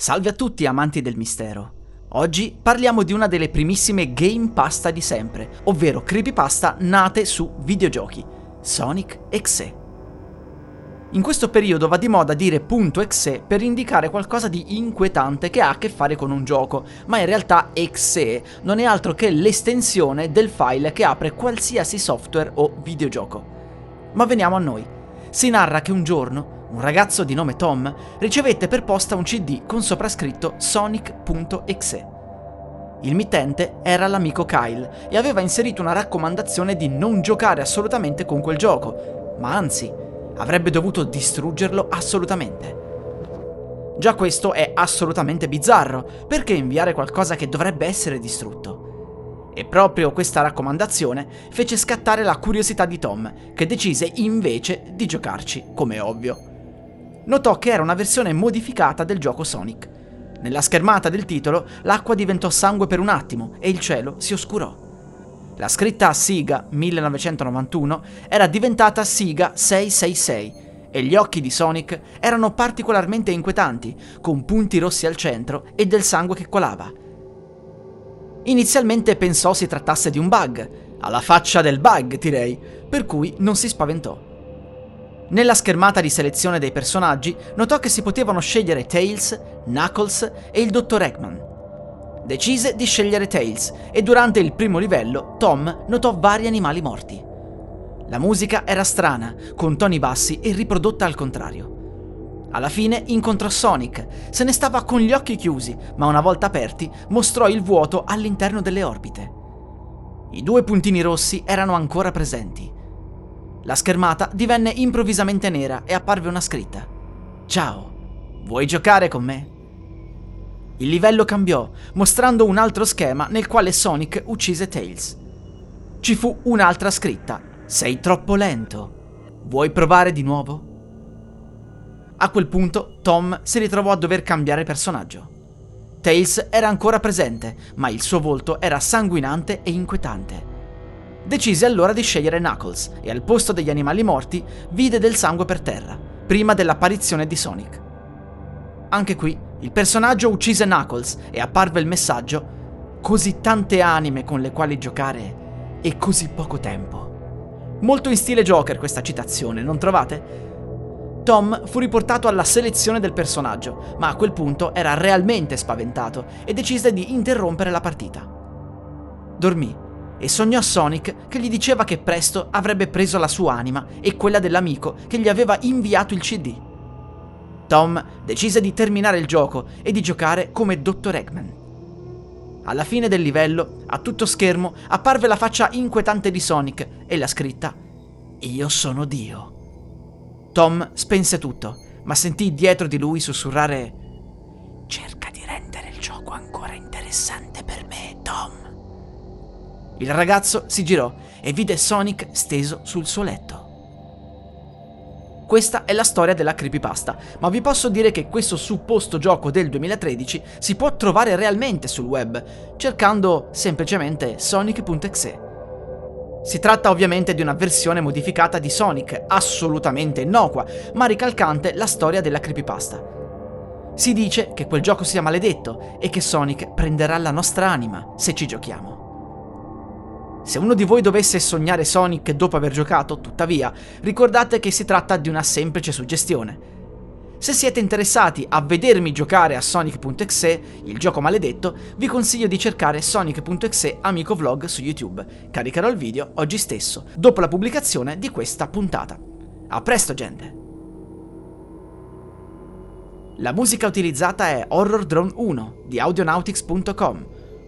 Salve a tutti amanti del mistero. Oggi parliamo di una delle primissime game pasta di sempre, ovvero creepypasta nate su videogiochi, Sonic Exe. In questo periodo va di moda dire .exe per indicare qualcosa di inquietante che ha a che fare con un gioco, ma in realtà exe non è altro che l'estensione del file che apre qualsiasi software o videogioco. Ma veniamo a noi. Si narra che un giorno un ragazzo di nome Tom ricevette per posta un CD con soprascritto Sonic.exe. Il mittente era l'amico Kyle e aveva inserito una raccomandazione di non giocare assolutamente con quel gioco, ma anzi, avrebbe dovuto distruggerlo assolutamente. Già questo è assolutamente bizzarro, perché inviare qualcosa che dovrebbe essere distrutto? E proprio questa raccomandazione fece scattare la curiosità di Tom, che decise invece di giocarci, come ovvio notò che era una versione modificata del gioco Sonic. Nella schermata del titolo l'acqua diventò sangue per un attimo e il cielo si oscurò. La scritta Siga 1991 era diventata Siga 666 e gli occhi di Sonic erano particolarmente inquietanti, con punti rossi al centro e del sangue che colava. Inizialmente pensò si trattasse di un bug, alla faccia del bug direi, per cui non si spaventò. Nella schermata di selezione dei personaggi notò che si potevano scegliere Tails, Knuckles e il Dottor Eggman. Decise di scegliere Tails e durante il primo livello Tom notò vari animali morti. La musica era strana, con toni bassi e riprodotta al contrario. Alla fine incontrò Sonic, se ne stava con gli occhi chiusi, ma una volta aperti mostrò il vuoto all'interno delle orbite. I due puntini rossi erano ancora presenti la schermata divenne improvvisamente nera e apparve una scritta. Ciao, vuoi giocare con me? Il livello cambiò, mostrando un altro schema nel quale Sonic uccise Tails. Ci fu un'altra scritta. Sei troppo lento. Vuoi provare di nuovo? A quel punto Tom si ritrovò a dover cambiare personaggio. Tails era ancora presente, ma il suo volto era sanguinante e inquietante. Decise allora di scegliere Knuckles e al posto degli animali morti vide del sangue per terra, prima dell'apparizione di Sonic. Anche qui il personaggio uccise Knuckles e apparve il messaggio così tante anime con le quali giocare e così poco tempo. Molto in stile Joker questa citazione, non trovate? Tom fu riportato alla selezione del personaggio, ma a quel punto era realmente spaventato e decise di interrompere la partita. Dormì e sognò Sonic che gli diceva che presto avrebbe preso la sua anima e quella dell'amico che gli aveva inviato il CD. Tom decise di terminare il gioco e di giocare come Dr. Eggman. Alla fine del livello, a tutto schermo, apparve la faccia inquietante di Sonic e la scritta Io sono Dio. Tom spense tutto, ma sentì dietro di lui sussurrare Cerca di rendere il gioco ancora interessante. Il ragazzo si girò e vide Sonic steso sul suo letto. Questa è la storia della creepypasta, ma vi posso dire che questo supposto gioco del 2013 si può trovare realmente sul web, cercando semplicemente Sonic.exe. Si tratta ovviamente di una versione modificata di Sonic, assolutamente innocua, ma ricalcante la storia della creepypasta. Si dice che quel gioco sia maledetto e che Sonic prenderà la nostra anima se ci giochiamo. Se uno di voi dovesse sognare Sonic dopo aver giocato, tuttavia, ricordate che si tratta di una semplice suggestione. Se siete interessati a vedermi giocare a Sonic.exe, il gioco maledetto, vi consiglio di cercare Sonic.exe amico vlog su YouTube. Caricherò il video oggi stesso, dopo la pubblicazione di questa puntata. A presto gente! La musica utilizzata è Horror Drone 1 di audionautics.com